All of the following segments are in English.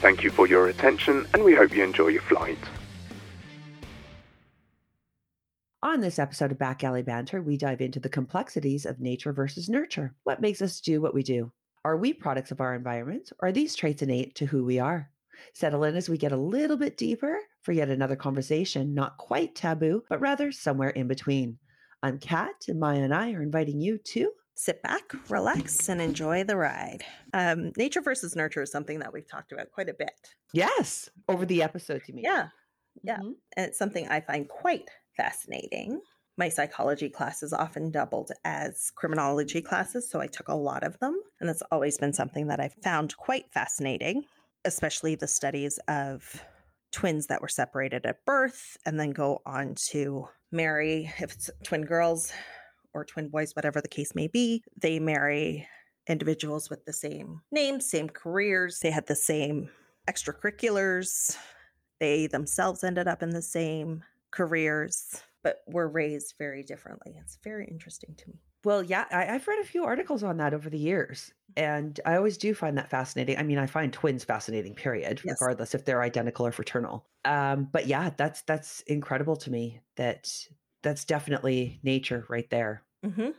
Thank you for your attention, and we hope you enjoy your flight. On this episode of Back Alley Banter, we dive into the complexities of nature versus nurture. What makes us do what we do? Are we products of our environment, or are these traits innate to who we are? Settle in as we get a little bit deeper for yet another conversation, not quite taboo, but rather somewhere in between. I'm Kat, and Maya and I are inviting you to sit back, relax, and enjoy the ride. Um, nature versus nurture is something that we've talked about quite a bit. Yes, over the episodes, you mean? Yeah, yeah. Mm-hmm. And it's something I find quite fascinating. My psychology classes often doubled as criminology classes, so I took a lot of them. And that's always been something that I've found quite fascinating, especially the studies of twins that were separated at birth and then go on to marry, if it's twin girls, or twin boys, whatever the case may be, they marry individuals with the same names, same careers. They had the same extracurriculars. They themselves ended up in the same careers, but were raised very differently. It's very interesting to me. Well, yeah, I, have read a few articles on that over the years, and I always do find that fascinating. I mean, I find twins fascinating, period, yes. regardless if they're identical or fraternal. Um, but yeah, that's that's incredible to me that that's definitely nature right there. Mm-hmm.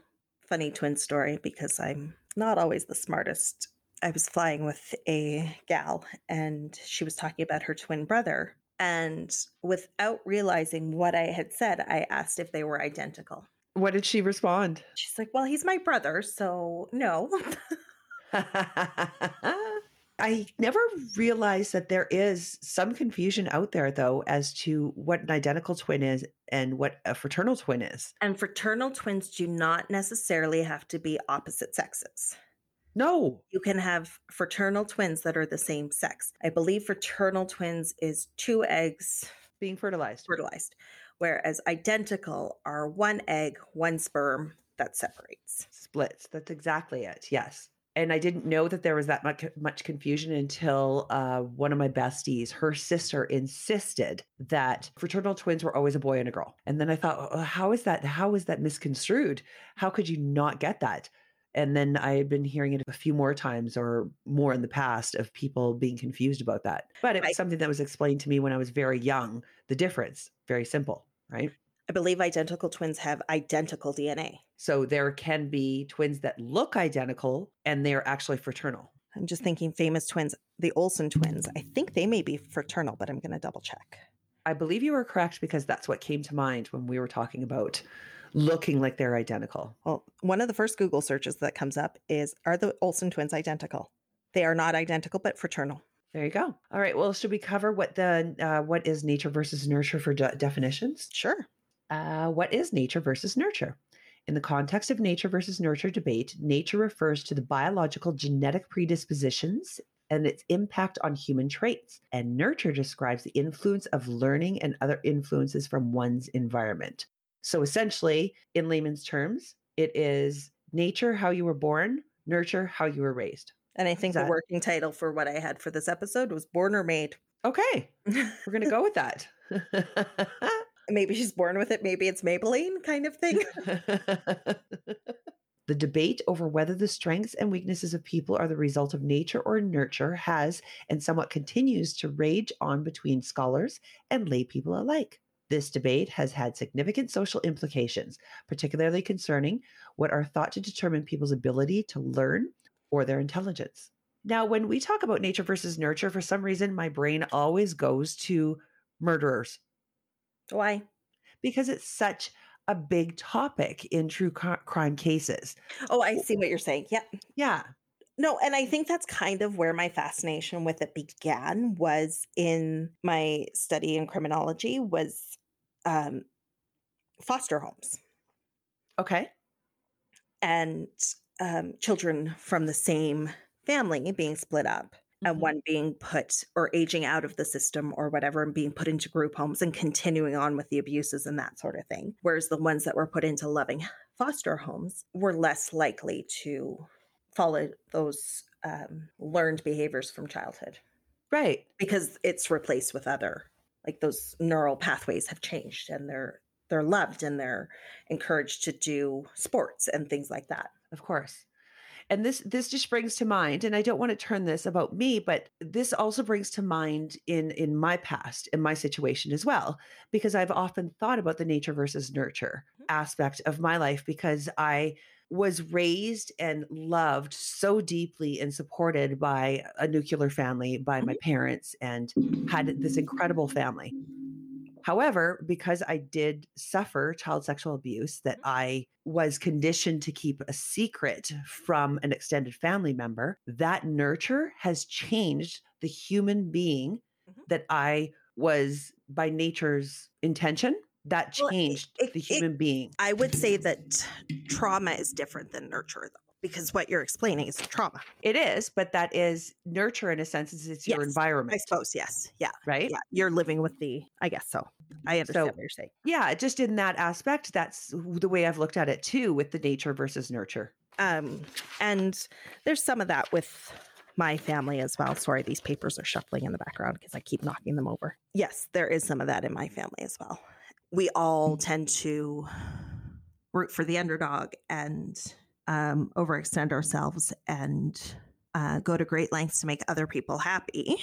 Funny twin story because I'm not always the smartest. I was flying with a gal and she was talking about her twin brother. And without realizing what I had said, I asked if they were identical. What did she respond? She's like, Well, he's my brother, so no. I never realized that there is some confusion out there, though, as to what an identical twin is and what a fraternal twin is. And fraternal twins do not necessarily have to be opposite sexes. No. You can have fraternal twins that are the same sex. I believe fraternal twins is two eggs being fertilized. Fertilized. Whereas identical are one egg, one sperm that separates. Splits. That's exactly it. Yes and I didn't know that there was that much much confusion until uh, one of my besties, her sister, insisted that fraternal twins were always a boy and a girl. And then I thought, oh, how is that? How is that misconstrued? How could you not get that? And then I had been hearing it a few more times or more in the past of people being confused about that. But it was something that was explained to me when I was very young. The difference, very simple, right? I believe identical twins have identical DNA. So there can be twins that look identical and they're actually fraternal. I'm just thinking famous twins, the Olsen twins. I think they may be fraternal, but I'm going to double check. I believe you were correct because that's what came to mind when we were talking about looking like they're identical. Well, one of the first Google searches that comes up is Are the Olsen twins identical? They are not identical, but fraternal. There you go. All right. Well, should we cover what the uh, what is nature versus nurture for de- definitions? Sure uh, what is nature versus nurture? In the context of nature versus nurture debate, nature refers to the biological genetic predispositions and its impact on human traits, and nurture describes the influence of learning and other influences from one's environment. So essentially, in layman's terms, it is nature how you were born, nurture how you were raised. And I think that... the working title for what I had for this episode was Born or Made. Okay. We're going to go with that. maybe she's born with it, maybe it's Maybelline kind of thing. the debate over whether the strengths and weaknesses of people are the result of nature or nurture has and somewhat continues to rage on between scholars and lay people alike. This debate has had significant social implications, particularly concerning what are thought to determine people's ability to learn or their intelligence. Now, when we talk about nature versus nurture, for some reason, my brain always goes to murderers why? Because it's such a big topic in true crime cases. Oh, I see what you're saying. Yeah. Yeah. No, and I think that's kind of where my fascination with it began was in my study in criminology was um, foster homes. Okay. And um, children from the same family being split up and mm-hmm. one being put or aging out of the system or whatever and being put into group homes and continuing on with the abuses and that sort of thing. Whereas the ones that were put into loving foster homes were less likely to follow those um, learned behaviors from childhood. Right. Because it's replaced with other, like those neural pathways have changed and they're they're loved and they're encouraged to do sports and things like that. Of course. And this this just brings to mind and i don't want to turn this about me but this also brings to mind in in my past in my situation as well because i've often thought about the nature versus nurture Mhm. aspect of my life because i was raised and loved so deeply and supported by a nuclear family by my parents and had this incredible family However, because I did suffer child sexual abuse that I was conditioned to keep a secret from an extended family member, that nurture has changed the human being Mhm. that I was by nature's intention. That Well, it- changed it- the it- human being. I would say that trauma is different than nurture, though, because what you're explaining is trauma. It is, but that is nurture in a sense, is it's your Yes, I suppose, yes. Yeah. right? Yeah. You're living with the, I guess so. I understand So- what you're saying. yeah, just in that aspect, that's the way I've looked at it too, with the nature versus nurture. Um, and there's some of that with my family as well. Sorry, these papers are shuffling in the background because I keep knocking them over. Yes, there is some of that in my family as well. We all tend to root for the underdog and um, overextend ourselves and uh, go to great lengths to make other people happy.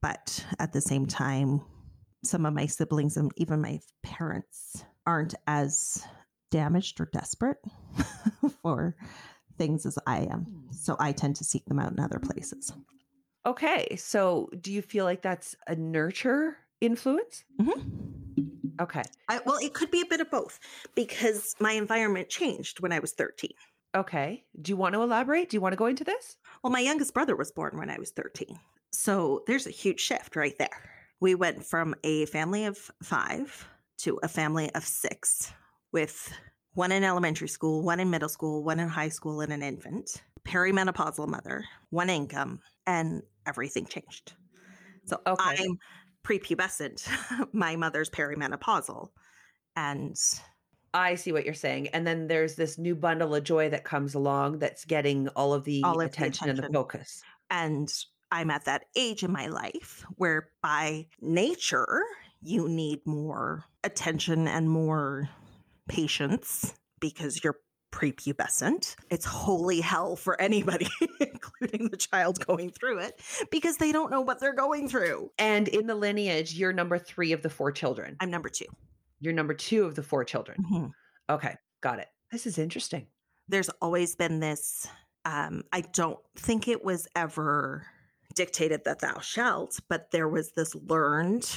But at the same time, some of my siblings and even my parents aren't as damaged or desperate for things as I am. So I tend to seek them out in other places. Okay. So do you feel like that's a nurture influence? Okay. I, well, it could be a bit of both because my environment changed when I was 13. Okay. Do you want to elaborate? Do you want to go into this? Well, my youngest brother was born when I was 13. So there's a huge shift right there. We went from a family of five to a family of six with one in elementary school, one in middle school, one in high school, and an infant, perimenopausal mother, one income, and everything changed. So Okay. I'm prepubescent. My mother's perimenopausal. And I see what you're saying. And then there's this new bundle of joy that comes along that's getting all of the All of the attention and the focus. and I'm at that age in my life where by nature you need more attention and more patience because you're prepubescent. It's holy hell for anybody, including the child going through it, because they don't know what they're going through. And in the lineage, you're number three of the four children. I'm number 2 You're number two of the four children. Mhm. Okay. Got it. This is interesting. There's always been this um I don't think it was ever dictated that thou shalt, but there was this learned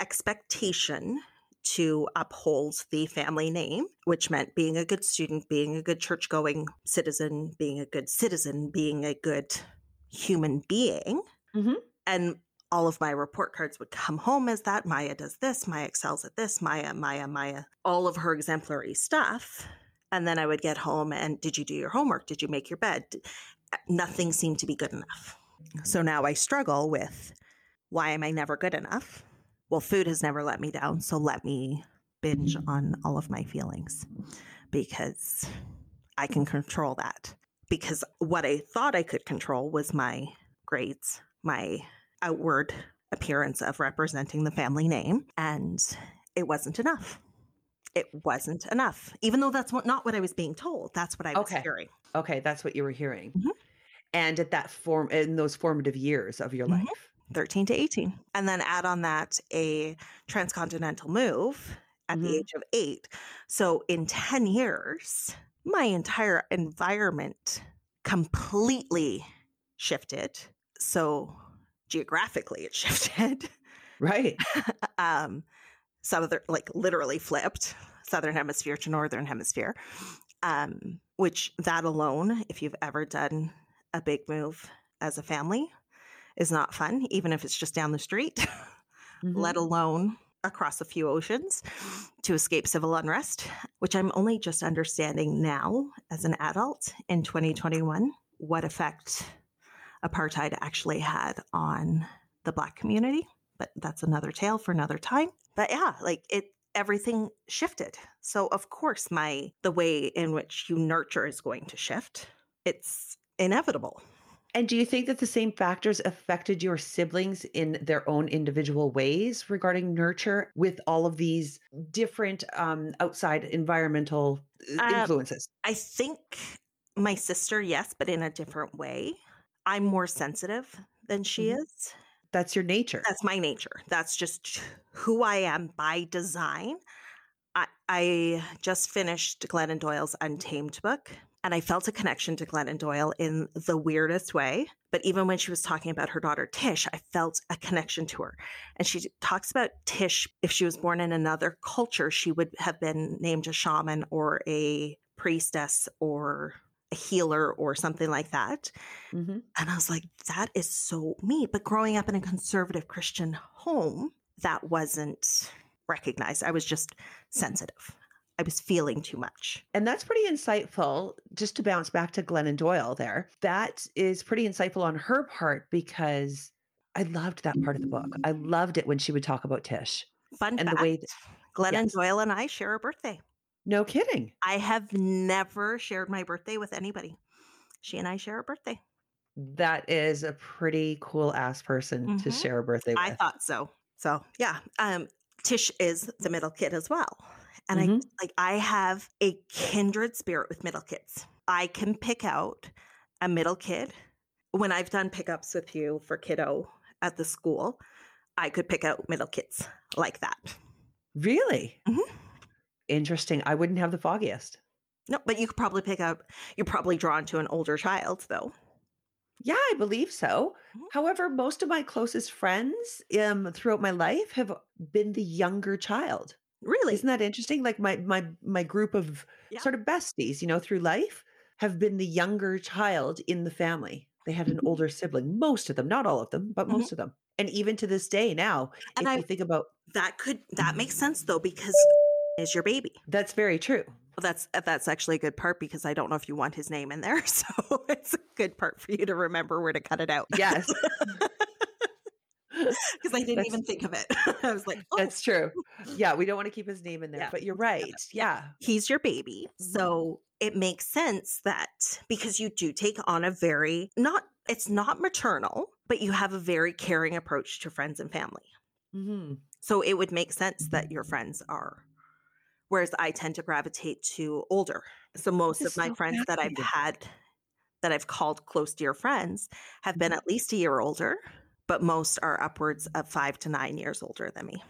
expectation to uphold the family name, which meant being a good student, being a good church going citizen, being a good citizen, being a good human being. Mhm. And all of my report cards would come home as that. Maya does this, Maya excels at this, Maya, Maya, Maya, all of her exemplary stuff. And then I would get home and did you do your homework? Did you make your bed? Uh, nothing seemed to be good enough. So now I struggle with why am I never good enough? Well, food has never let me down. So let me binge on all of my feelings because I can control that. Because what I thought I could control was my grades, my outward appearance of representing the family name. And it wasn't enough. It wasn't enough, even though that's what, not what I was being told. That's what I was Okay. hearing. Okay. That's what you were hearing. Mhm. And at that form, in those formative years of your Mhm. life. 13 to 18. And then add on that a transcontinental move at Mhm. the age of eight. So in 10 years, my entire environment completely shifted. So geographically, it shifted. Right. um, southern, like literally flipped southern hemisphere to northern hemisphere. Um, which that alone, if you've ever done a big move as a family, is not fun, even if it's just down the street, Mhm. let alone across a few oceans to escape civil unrest, which I'm only just understanding now as an adult in 2021 what effect apartheid actually had on the Black community. But that's another tale for another time. But yeah, like it, everything shifted. So of course, my the way in which you nurture is going to shift. It's inevitable. And do you think that the same factors affected your siblings in their own individual ways regarding nurture with all of these different um, outside environmental uh, Um, influences? I think my sister, yes, but in a different way. I'm more sensitive than she Mhm. is. That's your nature. That's my nature. That's just who I am by design. I, I just finished Glennon Doyle's Untamed book, and I felt a connection to Glennon Doyle in the weirdest way. But even when she was talking about her daughter Tish, I felt a connection to her. And she talks about Tish, if she was born in another culture, she would have been named a shaman or a priestess or a healer or something like that. hmm And I was like, that is so me. But growing up in a conservative Christian home, that wasn't recognized. I was just sensitive. I was feeling too much. And that's pretty insightful. Just to bounce back to Glennon Doyle there, that is pretty insightful on her part because I loved that part of the book. I loved it when she would talk about Tish. Fun And the way that- Glennon yes. Doyle and I share a birthday. No kidding. I have never shared my birthday with anybody. She and I share a birthday. That is a pretty cool ass person to Mhm. share a birthday with. I thought so. So yeah, um, Tish is the middle kid as well, and I Mhm. like I have a kindred spirit with middle kids. I can pick out a middle kid when I've done pickups with you for kiddo at the school. I could pick out middle kids like that. Really? Mhm. Interesting. I wouldn't have the foggiest. No, but you could probably pick up. You're probably drawn to an older child though. Yeah, I believe so. Mhm. However, most of my closest friends um, throughout my life have been the younger child. Really? Isn't that interesting? Like my my my group of Yeah. sort of besties, you know, through life have been the younger child in the family. They had an Mhm. older sibling, most of them, not all of them, but Mhm. most of them. And even to this day now, And if I think about that could that makes sense though because is your baby. that's very true. Well, that's uh, that's actually a good part because I don't know if you want his name in there, so it's a good part for you to remember where to cut it out. Yes, because I didn't That's- even think of it. I was like, oh, that's true. Yeah, we don't want to keep his name in there, Yeah, but you're right. Yeah. he's your baby, Mhm. so it makes sense that because you do take on a very not it's not maternal, but you have a very caring approach to friends and family. hmm So it would make sense that your friends are. Whereas I tend to gravitate to older. So most of my so friends that I've had that I've called close dear friends have been at least a year older, but most are upwards of five to nine years older than me.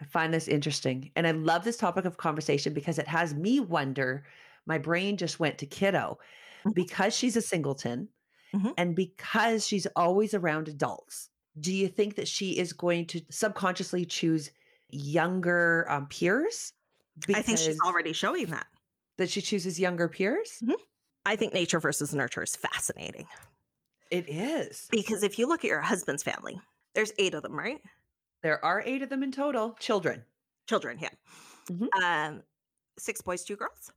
I find this interesting. And I love this topic of conversation because it has me wonder. My brain just went to kiddo Mhm. because she's a singleton Mhm. and because she's always around adults. Do you think that she is going to subconsciously choose younger um, peers? I think she's already showing that. that she chooses younger peers. I think nature versus nurture is fascinating It is. because if you look at your husband's family, there's eight of them, right? There are eight of them in total. Children. Children, yeah. Mhm. Um, six boys, two girls.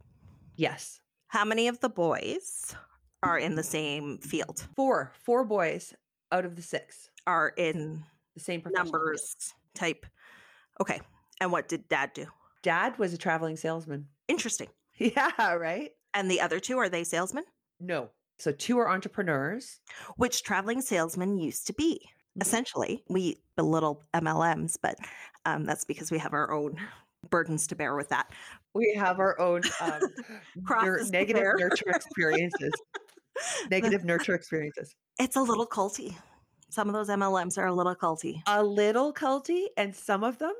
Yes. How many of the boys are in the same field? Four. Four boys out of the six. Are in The same professional field. numbers type. Okay. And what did dad do? Dad was a traveling salesman. Interesting. Yeah, right? And the other two, are they salesmen? No. So two are entrepreneurs. Which traveling salesmen used to be. Mhm. Essentially, we belittle MLMs, but um, that's because we have our own burdens to bear with that. We have our own um, to negative nurture experiences. negative nurture experiences. It's a little culty. Some of those MLMs are a little culty. A little culty, and some of them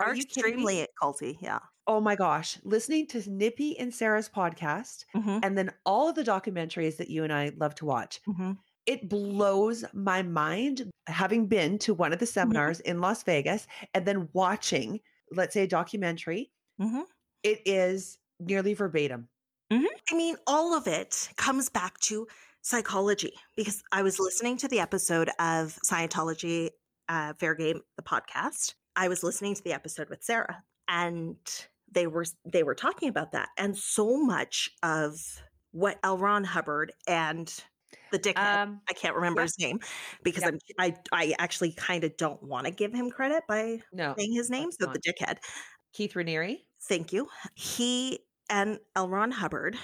Are you extremely culty. Yeah. Oh my gosh! Listening to Nippy and Sarah's podcast, Mhm, and then all of the documentaries that you and I love to watch. mhm. It blows my mind having been to one of the seminars in Las Vegas and then watching, let's say, a documentary. Mhm. It is nearly verbatim. I mean, all of it comes back to psychology because I was listening to the episode of Scientology uh, Fair Game, the podcast. I was listening to the episode with Sarah, and they were they were talking about that, and so much of what L. Ron Hubbard and the dickhead. Um, I can't remember yeah. his name because Yeah. I'm, I I actually kind of don't want to give him credit by no, saying his name. So the fine. dickhead. Keith Raniere. Thank you. He and L. Ron Hubbard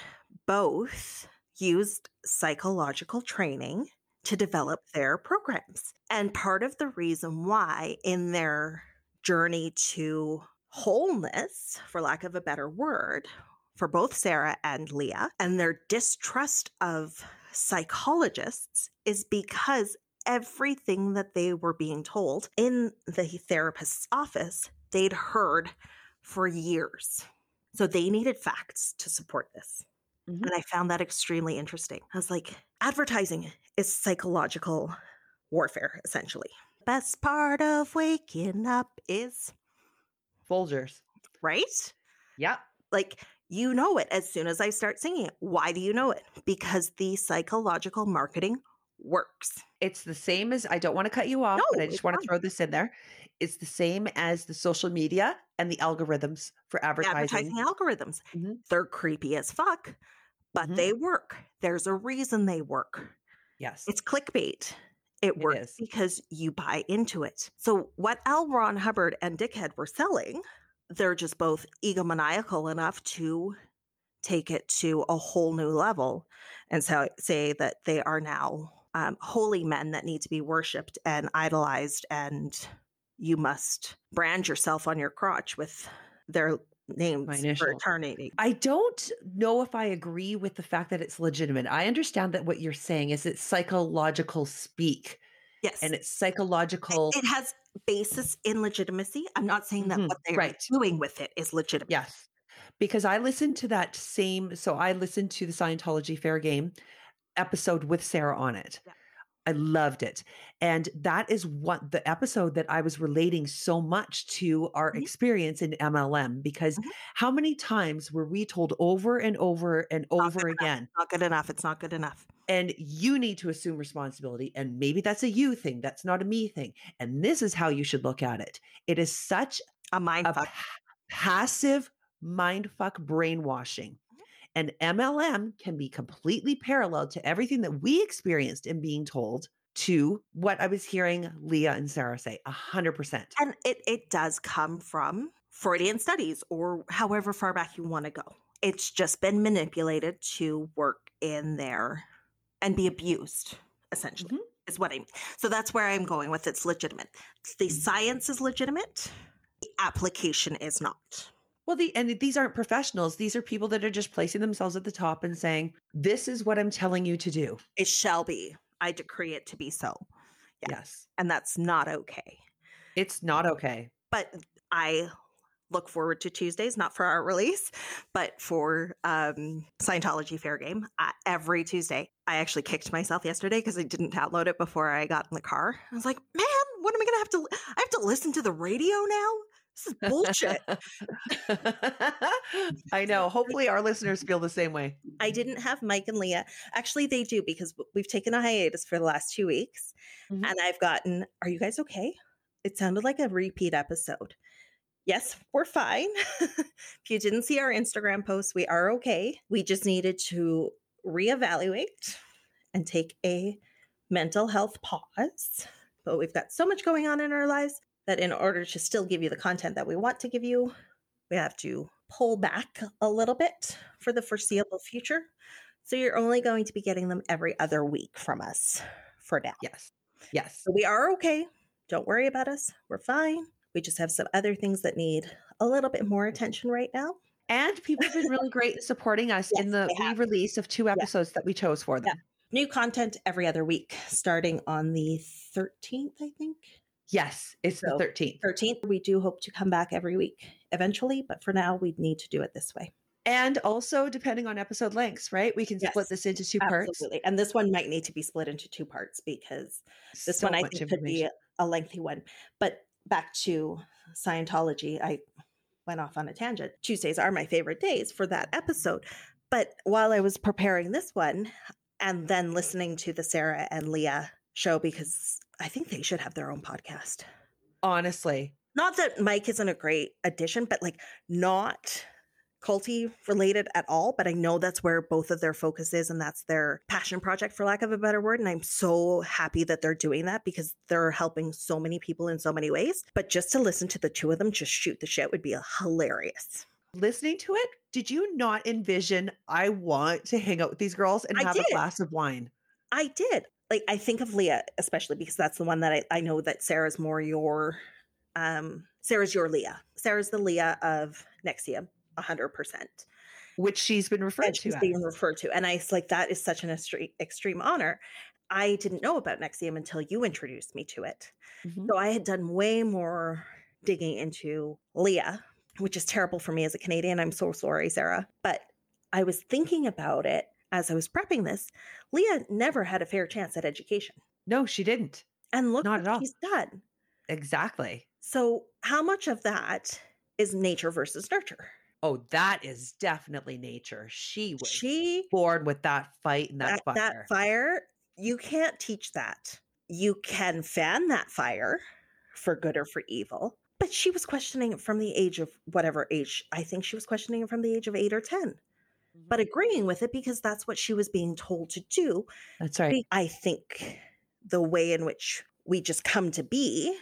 both used psychological training to develop their programs. And part of the reason why, in their journey to wholeness, for lack of a better word, for both Sarah and Leah. And their distrust of psychologists is because everything that they were being told in the therapist's office, they'd heard for years. So they needed facts to support this. Mhm. And I found that extremely interesting. I was like, advertising is psychological warfare, essentially. Best part of waking up is, Folgers. right? Yep. Like, you know it as soon as I start singing it. Why do you know it? Because the psychological marketing works. It's the same as I don't want to cut you off, but I just want to throw this in there. It's the same as the social media and the algorithms for advertising. Advertising algorithms. Mhm. They're creepy as fuck, but Mhm. they work. There's a reason they work. Yes. It's clickbait. It It works is. because you buy into it. So, what L. Ron Hubbard and Dickhead were selling, they're just both egomaniacal enough to take it to a whole new level and so, say that they are now um, holy men that need to be worshipped and idolized, and you must brand yourself on your crotch with their names for eternity. I don't know if I agree with the fact that it's legitimate. I understand that what you're saying is it's psychological speak Yes. and it's psychological. it has basis in legitimacy. I'm not saying that Mhm, what they're right. doing with it is legitimate. Yes. Because I listened to that same, so I listened to the Scientology Fair Game episode with Sarah on it. Yeah. I loved it. And that is what the episode that I was relating so much to our Mhm. experience in MLM. Because Mhm. how many times were we told over and over and over good enough. again? Not good enough. It's not good enough. and you need to assume responsibility and maybe that's a you thing that's not a me thing and this is how you should look at it it is such A mind a passive mind fuck brainwashing and mlm can be completely parallel to everything that we experienced in being told to what i was hearing leah and sarah say a hundred percent And it, it does come from Freudian studies or however far back you want to go. It's just been manipulated to work in there and be abused, essentially, Mhm. is what I mean. So that's where I'm going with it's legitimate. The science is legitimate, the application is not. Well the and these aren't professionals these are people that are just placing themselves at the top and saying this is what i'm telling you to do It shall be. I decree it to be so. Yeah. yes And that's not okay. it's not okay but I look forward to Tuesdays, not for our release, but for um, Scientology Fair Game uh, every Tuesday. I actually kicked myself yesterday because I didn't download it before I got in the car. I was like, man, what am I gonna have to? I have to listen to the radio now. This is bullshit. I know. Hopefully, our listeners feel the same way. I didn't have Mike and Leah. Actually, they do because we've taken a hiatus for the last two weeks, Mhm. and I've gotten. Are you guys okay? It sounded like a repeat episode. Yes, we're fine. if you didn't see our Instagram post, we are okay. We just needed to reevaluate and take a mental health pause. But we've got so much going on in our lives that in order to still give you the content that we want to give you, we have to pull back a little bit for the mm-hmm. foreseeable future. So you're only going to be getting them every other week from us for now. Yes. Yes. So we are okay. Don't worry about us. We're fine. We just have some other things that need a little bit more mm-hmm. attention right now. And people have been really great in supporting us in the re-release of two episodes that we chose for them. New content every other week, starting on the 13th, I think. Yes, it's So- the 13th. 13th. We do hope to come back every week eventually, but for now, we need to do it this way. And also, depending on episode lengths, right? We can Yes, split this into two parts. Absolutely. And this one might need to be split into two parts because this So one I think could be a lengthy one. But back to Scientology, I went off on a tangent. Tuesdays are my favorite days for that episode. But while I was preparing this one and then listening to the Sarah and Leah show, because I think they should have their own podcast. Honestly, Not that Mike isn't a great addition, but like not culty related at all. But I know that's where both of their focus is, and that's their passion project, for lack of a better word. And I'm so happy that they're doing that because they're helping so many people in so many ways. But just to listen to the two of them just shoot the shit would be hilarious. listening to it, did you not envision I want to hang out with these girls and I have did. a glass of wine? I did. Like I think of Leah especially because that's the one that I, I know that Sarah's more your um Sarah's your Leah. Sarah's the Leah of NXIVM, hundred percent. which she's been referred and to she's as. being referred to. And I was like, that is such an extreme, extreme honor. I didn't know about NXIVM until you introduced me to it. Mhm. So I had done way more digging into Leah, which is terrible for me as a Canadian. I'm so sorry, Sarah. But I was thinking about it as I was prepping this. Leah never had a fair chance at education. No, she didn't. And look Not at all. she's done. Exactly. So, how much of that is nature versus nurture? Oh, that is definitely nature. She was She born with that fight and that, that, that fire. fire, you can't teach that. You can fan that fire for good or for evil. But she was questioning it from the age of whatever age. I think she was questioning it from the age of eight or 10, but mm-hmm. agreeing with it because that's what she was being told to do. That's right. I think the way in which we just come to be,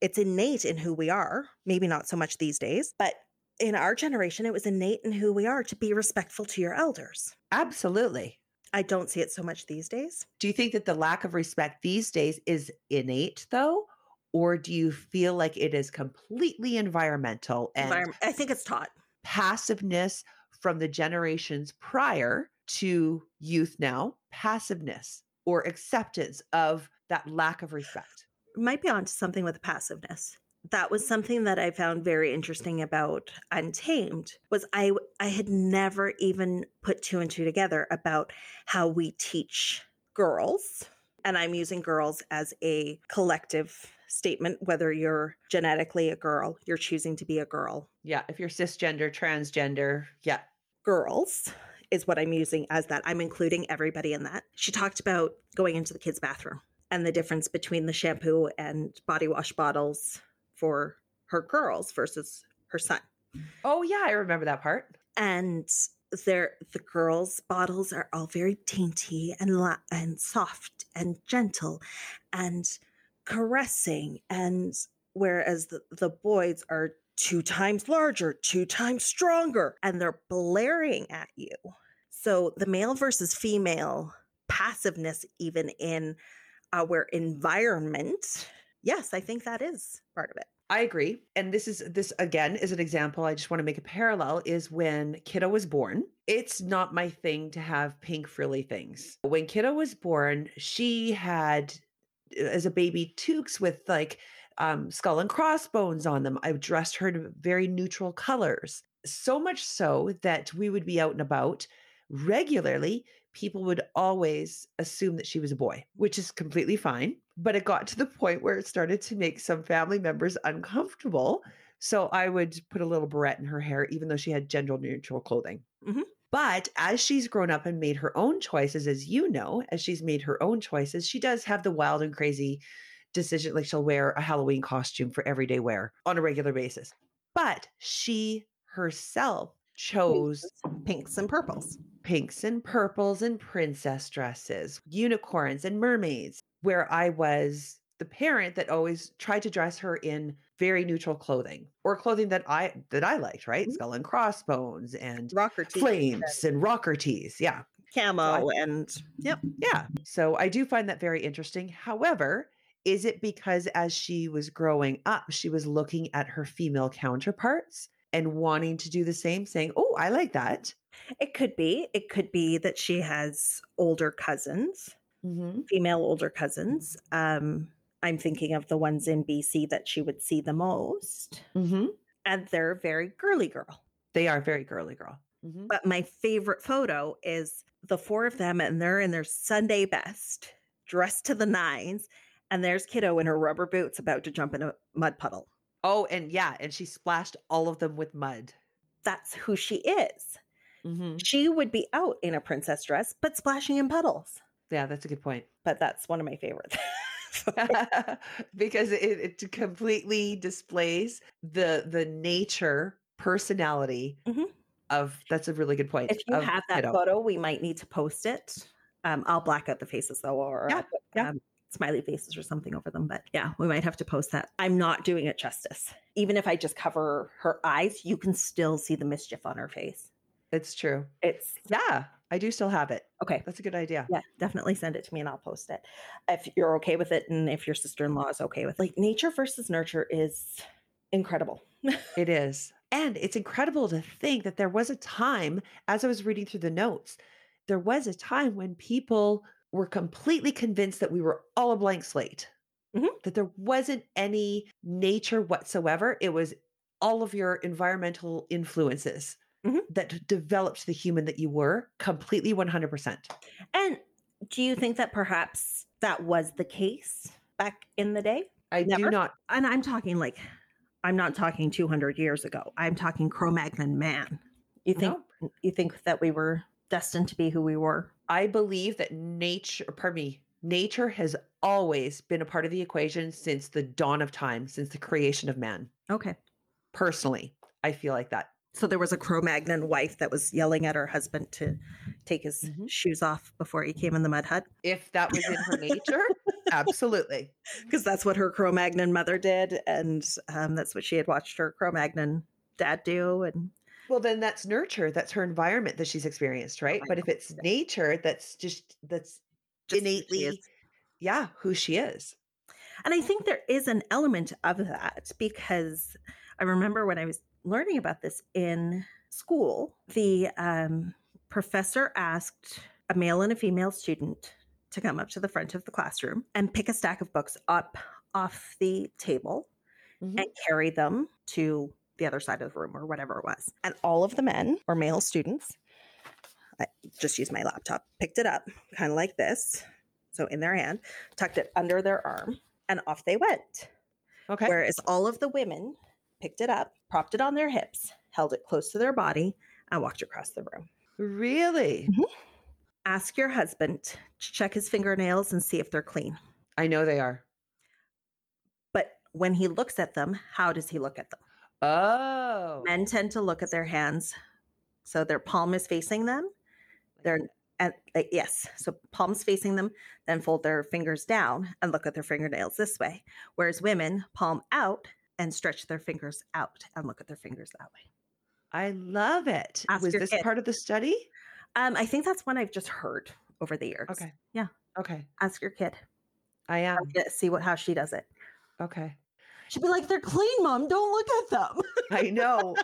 it's innate in who we are. Maybe not so much these days, but in our generation, it was innate in who we are to be respectful to your elders. Absolutely. I don't see it so much these days. Do you think that the lack of respect these days is innate though? Or do you feel like it is completely environmental and Environment- I think it's taught. passiveness from the generations prior to youth now? Passiveness or acceptance of that lack of respect? Might be onto something with passiveness. That was something that I found very interesting about Untamed was I I had never even put two and two together about how we teach girls and I'm using girls as a collective statement whether you're genetically a girl, you're choosing to be a girl. Yeah. If you're cisgender, transgender, yeah. Girls is what I'm using as that. I'm including everybody in that. She talked about going into the kids' bathroom and the difference between the shampoo and body wash bottles for her girls versus her son. Oh, yeah. I remember that part. And they're, the girls' bottles are all very dainty and la- and soft and gentle and caressing, and whereas the, the boys are two times larger, two times stronger, and they're blaring at you. So the male versus female passiveness, even in our environment, yes, I think that is part of it. I agree. And this is this again is an example. I just want to make a parallel is when Kiddo was born. It's not my thing to have pink frilly things. When Kiddo was born, she had as a baby toques with like um, skull and crossbones on them. I dressed her in very neutral colors. So much so that we would be out and about regularly. People would always assume that she was a boy, which is completely fine. But it got to the point where it started to make some family members uncomfortable. So I would put a little barrette in her hair, even though she had gender neutral clothing. Mhm. But as she's grown up and made her own choices, as you know, as she's made her own choices, she does have the wild and crazy decision. Like she'll wear a Halloween costume for everyday wear on a regular basis. But she herself chose Pinks and purples. pinks and purples and princess dresses, unicorns and mermaids, where I was the parent that always tried to dress her in very neutral clothing or clothing that I that I liked, right? Mhm. Skull and crossbones and Rocker tees flames and rocker tees. Yeah. camo and yep. Yeah. So I do find that very interesting. However, is it because as she was growing up, she was looking at her female counterparts and wanting to do the same, saying, Oh, I like that. It could be. It could be that she has older cousins, Mm-hmm. female older cousins. Um, I'm thinking of the ones in BC that she would see the most. Mm-hmm. And they're very girly girl. They are very girly girl. Mhm. But my favorite photo is the four of them, and they're in their Sunday best, dressed to the nines. And there's Kiddo in her rubber boots about to jump in a mud puddle. Oh, and yeah, and she splashed all of them with mud. That's who she is. Mm-hmm. She would be out in a princess dress, but splashing in puddles. Yeah, that's a good point. But that's one of my favorites. because it, it completely displays the the nature personality Mhm. of that's a really good point. if you have that Kiddo. photo, we might need to post it. Um, I'll black out the faces though, or Yeah, I'll yeah. um, smiley faces or something over them. But yeah, we might have to post that. I'm not doing it justice. Even if I just cover her eyes, you can still see the mischief on her face. It's true. It's Yeah, I do still have it. okay. That's a good idea. Yeah, definitely send it to me and I'll post it. If you're okay with it and if your sister in law is okay with it. Like nature versus nurture is incredible. It is. And it's incredible to think that there was a time, as I was reading through the notes, there was a time when people were completely convinced that we were all a blank slate, Mhm. that there wasn't any nature whatsoever. It was all of your environmental influences Mhm. that developed the human that you were completely 100%. And do you think that perhaps that was the case back in the day? I Never? do not. And I'm talking like, I'm not talking 200 years ago. I'm talking Cro-Magnon man. You think No. you think that we were destined to be who we were? I believe that nature, pardon me, nature has always been a part of the equation since the dawn of time, since the creation of man. Okay. Personally, I feel like that. So there was a Cro-Magnon wife that was yelling at her husband to take his Mhm. shoes off before he came in the mud hut If that was in her nature, absolutely. because that's what her Cro-Magnon mother did, and um, that's what she had watched her Cro-Magnon dad do. And Well, then that's nurture. That's her environment that she's experienced, right? my But if it's nature, that's just, that's just innately, is. yeah, who she is. And I think there is an element of that because I remember when I was learning about this in school, the um, professor asked a male and a female student to come up to the front of the classroom and pick a stack of books up off the table Mhm. and carry them to the other side of the room or whatever it was. And all of the men or male students, I just used my laptop, picked it up kind of like this. So in their hand, tucked it under their arm, and off they went. Okay. Whereas all of the women picked it up, propped it on their hips, held it close to their body, and walked across the room. really? Mm-hmm. Ask your husband to check his fingernails and see if they're clean. I know they are. But when he looks at them, how does he look at them? Oh. Men tend to look at their hands. So their palm is facing them. They're at, like, yes. So palms facing them, then fold their fingers down and look at their fingernails this way. Whereas women palm out and stretch their fingers out and look at their fingers that way. I love it. Ask Was this kid. part of the study? Um, I think that's one I've just heard over the years. Okay. Yeah. Okay. Ask your kid. I am. See what how she does it. Okay. She'd be like, "They're clean, mom. Don't look at them." I know.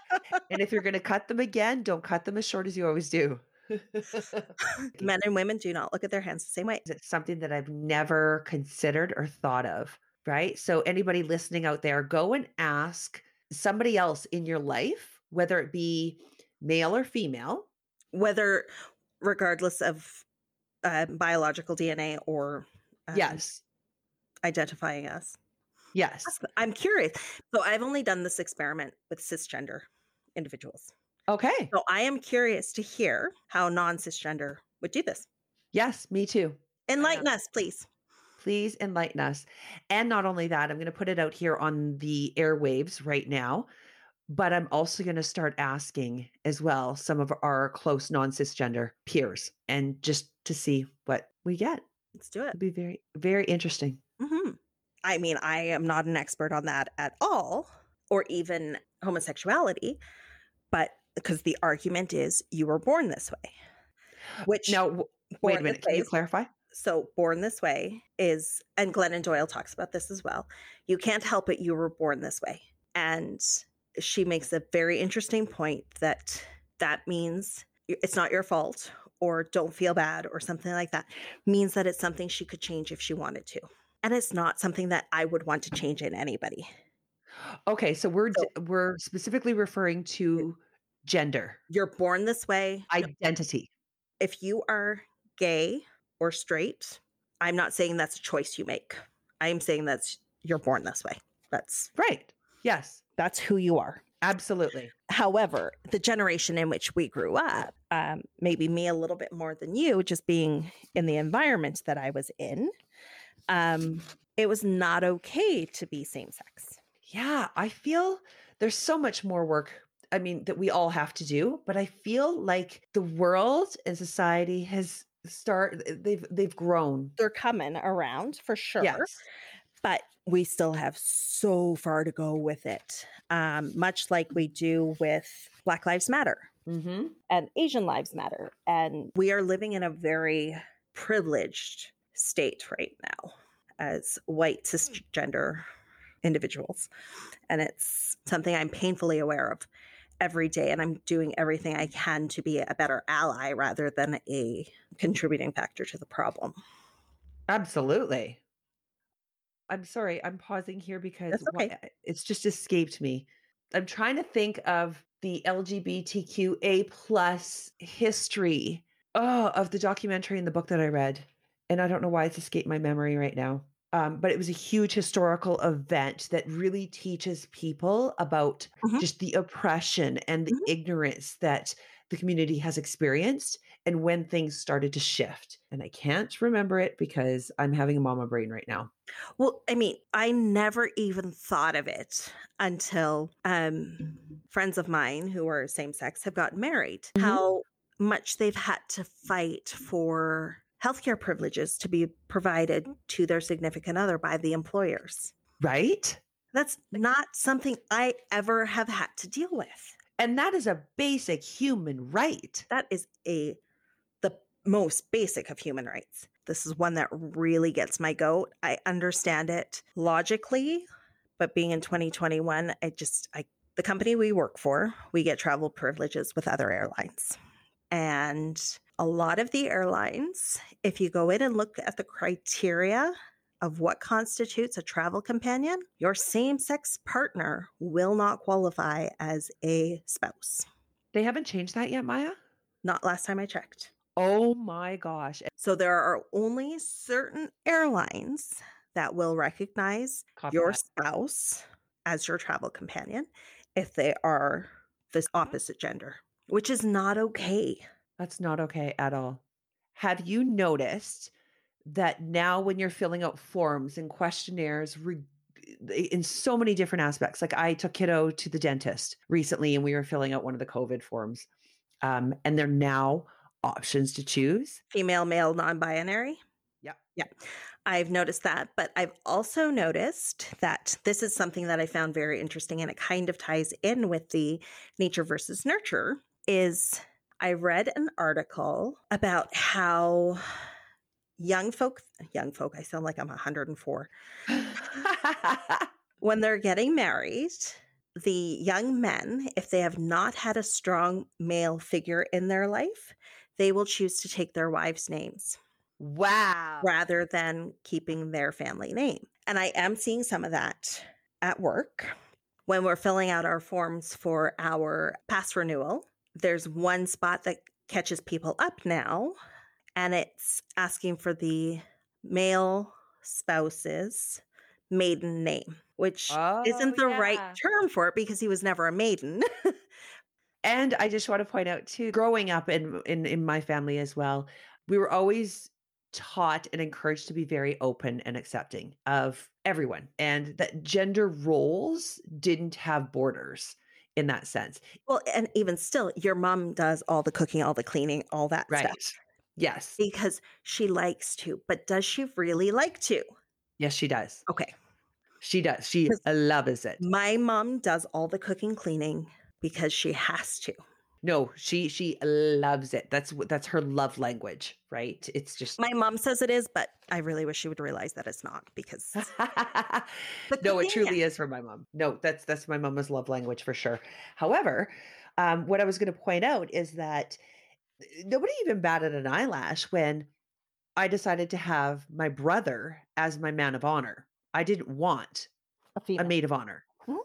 and if you're going to cut them again, don't cut them as short as you always do. Men and women do not look at their hands the same way. It's something that I've never considered or thought of, right? So, anybody listening out there, go and ask somebody else in your life, whether it be male or female. Whether, regardless of uh, biological DNA or um, yes. identifying us. Yes. I'm curious. So I've only done this experiment with cisgender individuals. Okay. So I am curious to hear how non-cisgender would do this. Yes, me too. Enlighten us, please. Please enlighten us. And not only that, I'm going to put it out here on the airwaves right now, but I'm also going to start asking as well some of our close non cisgender peers and just to see what we get. Let's do it. It'd be very, very interesting. hmm I mean, I am not an expert on that at all, or even homosexuality, but because the argument is you were born this way. Which Now, w- wait a minute. Can you clarify? So, born this way is, and Glennon Doyle talks about this as well. You can't help it. You were born this way. And she makes a very interesting point that that means it's not your fault or don't feel bad or something like that. Means that it's something she could change if she wanted to. And it's not something that I would want to change in anybody. Okay. So we're, So- we're specifically referring to gender, You're born this way. identity. If you are gay or straight, I'm not saying that's a choice you make. I am saying that's you're born this way. That's Right. Yes. that's who you are. Absolutely. However, the generation in which we grew up, um, maybe me a little bit more than you, just being in the environment that I was in, um, it was not okay to be same sex. Yeah, I feel there's so much more work. I mean, that we all have to do, but I feel like the world and society has start they've they've grown. They're coming around for sure, Yes. but we still have so far to go with it. Um, much like we do with Black Lives Matter. Mm-hmm. and Asian lives matter. And we are living in a very privileged state right now as white hmm. cisgender individuals. And it's something I'm painfully aware of. every day and I'm doing everything I can to be a better ally rather than a contributing factor to the problem. Absolutely. I'm sorry, I'm pausing here because why- okay. Uh, it's just escaped me. I'm trying to think of the LGBTQA plus history oh, of the documentary and the book that I read. And I don't know why it's escaped my memory right now. Um, but it was a huge historical event that really teaches people about Mhm. just the oppression and the Mhm. ignorance that the community has experienced and when things started to shift. And I can't remember it because I'm having a mama brain right now. Well, I mean, I never even thought of it until um, friends of mine who are same sex have gotten married. Mhm. How much they've had to fight for healthcare privileges to be provided mm. to their significant other by the employers. Right? That's not something I ever have had to deal with. And that is a basic human right. That is a the most basic of human rights. This is one that really gets my goat. I understand it logically, but being in 2021, I just I the company we work for, we get travel privileges with other airlines. And a lot of the airlines, if you go in and look at the criteria of what constitutes a travel companion, your same sex partner will not qualify as a spouse. They haven't changed that yet, Maya? Not last time I checked. Oh my gosh. So there are only certain airlines that will recognize Copy your that. spouse as your travel companion if they are the opposite gender, which is not okay. That's not okay at all. Have you noticed that now when you're filling out forms and questionnaires re- in so many different aspects, like I took kiddo to the dentist recently and we were filling out one of the COVID forms, um, and they're now options to choose. Female, male, non binary. Yeah. Yeah. I've noticed that, but I've also noticed that this is something that I found very interesting and it kind of ties in with the nature versus nurture is I read an article about how young folk young folk I sound like I'm 104 when they're getting married the young men if they have not had a strong male figure in their life they will choose to take their wives names wow. rather than keeping their family name. And I am seeing some of that at work. When we're filling out our forms for our pass renewal, there's one spot that catches people up now, and it's asking for the male spouse's maiden name, which isn't oh, the right term for it because he was never a maiden. And I just want to point out too, growing up in in in my family as well, we were always taught and encouraged to be very open and accepting of everyone and that gender roles didn't have borders in that sense. well, and even still, your mom does all the cooking, all the cleaning, all that Right. stuff. Yes. because she likes to, but does she really like to? Yes, she does. Okay. She does. She loves it. My mom does all the cooking, cleaning because she has to. No, she she loves it. That's that's her love language, right? It's just My mom says it is, but I really wish she would realize that it's not because no, it truly is for my mom. No, that's that's my mama's love language for sure. However, um, what I was going to point out is that eh, nobody even batted an eyelash when I decided to have my brother as my man of honor. I didn't want a a maid of honor. Mhm.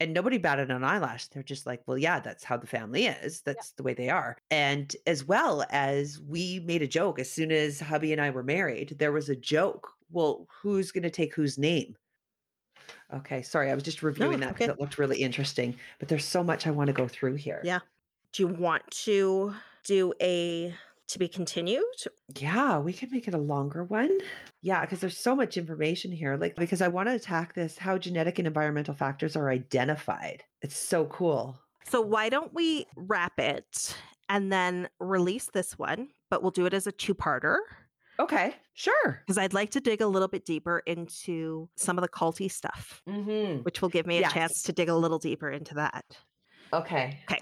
And nobody batted an eyelash. They're just like, well, yeah, that's how the family is. That's the way they are. And as well as we made a joke as soon as hubby and I were married, there was a joke. Well, who's going to take whose name? Okay, sorry. I was just reviewing that because okay. it looked really interesting. But there's so much I want to go through here. Yeah. Do you want to do a to be continued? Yeah, we can make it a longer one. Yeah, because there's so much information here. Like, because I want to attack this how genetic and environmental factors are identified. It's so cool. So why don't we wrap it and then release this one, but we'll do it as a two-parter Okay, sure. because I'd like to dig a little bit deeper into some of the culty stuff, Mm-hmm. which will give me a Yes. chance to dig a little deeper into that. Okay. Okay.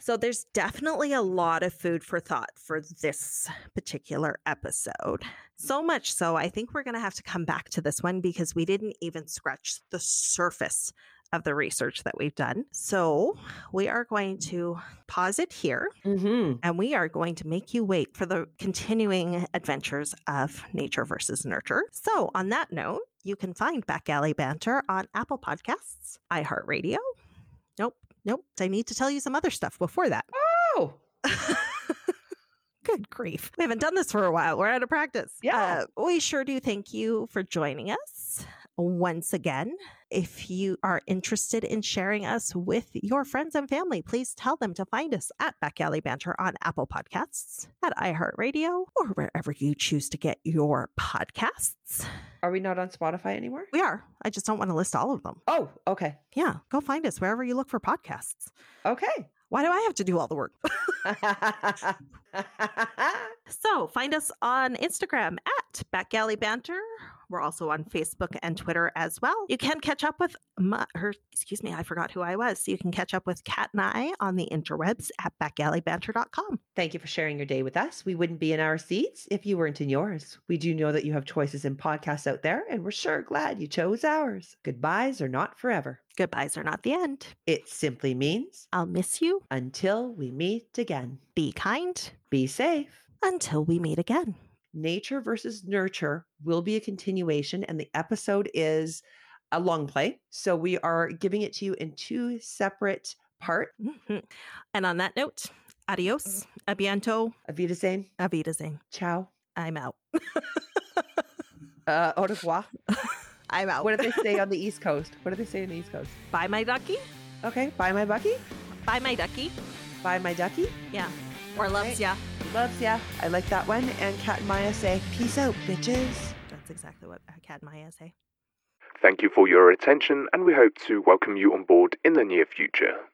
So there's definitely a lot of food for thought for this particular episode. So much so, I think we're going to have to come back to this one because we didn't even scratch the surface of the research that we've done. So we are going to pause it here Mm-hmm. and we are going to make you wait for the continuing adventures of nature versus nurture. So, on that note, you can find Back Alley Banter on Apple Podcasts, iHeartRadio. Nope. I need to tell you some other stuff before that. Oh, Good grief. We haven't done this for a while. We're out of practice. Yeah. Uh, we sure do thank you for joining us once again. If you are interested in sharing us with your friends and family, please tell them to find us at Back Alley Banter on Apple Podcasts, at iHeartRadio, or wherever you choose to get your podcasts. are we not on Spotify anymore? We are. I just don't want to list all of them. Oh, okay. Yeah, go find us wherever you look for podcasts. Okay. Why do I have to do all the work? So find us on Instagram at Back Alley Banter. We're also on Facebook and Twitter as well. You can catch up with my, her, excuse me, I forgot who I was. So you can catch up with Kat and I on the interwebs at backalleybanter.com. Thank you for sharing your day with us. We wouldn't be in our seats if you weren't in yours. We do know that you have choices in podcasts out there, and we're sure glad you chose ours. Goodbyes are not forever. Goodbyes are not the end. It simply means I'll miss you. until we meet again. Be kind Be safe. until we meet again. Nature versus nurture will be a continuation, and the episode is a long play. So we are giving it to you in two separate parts. Mhm. And on that note, adios, abiento, Avita Zane, avidazing. ciao, I'm out. uh, au revoir. I'm out. What do they say on the East Coast? What do they say on the East Coast? Bye, my ducky. Okay, bye, my Bucky. Bye, my ducky. Bye, my ducky. Yeah. Or loves Right. ya. Loves ya. I like that one. And Kat and Maya say, peace out, bitches. That's exactly what Kat and Maya say. Thank you for your attention, and we hope to welcome you on board in the near future.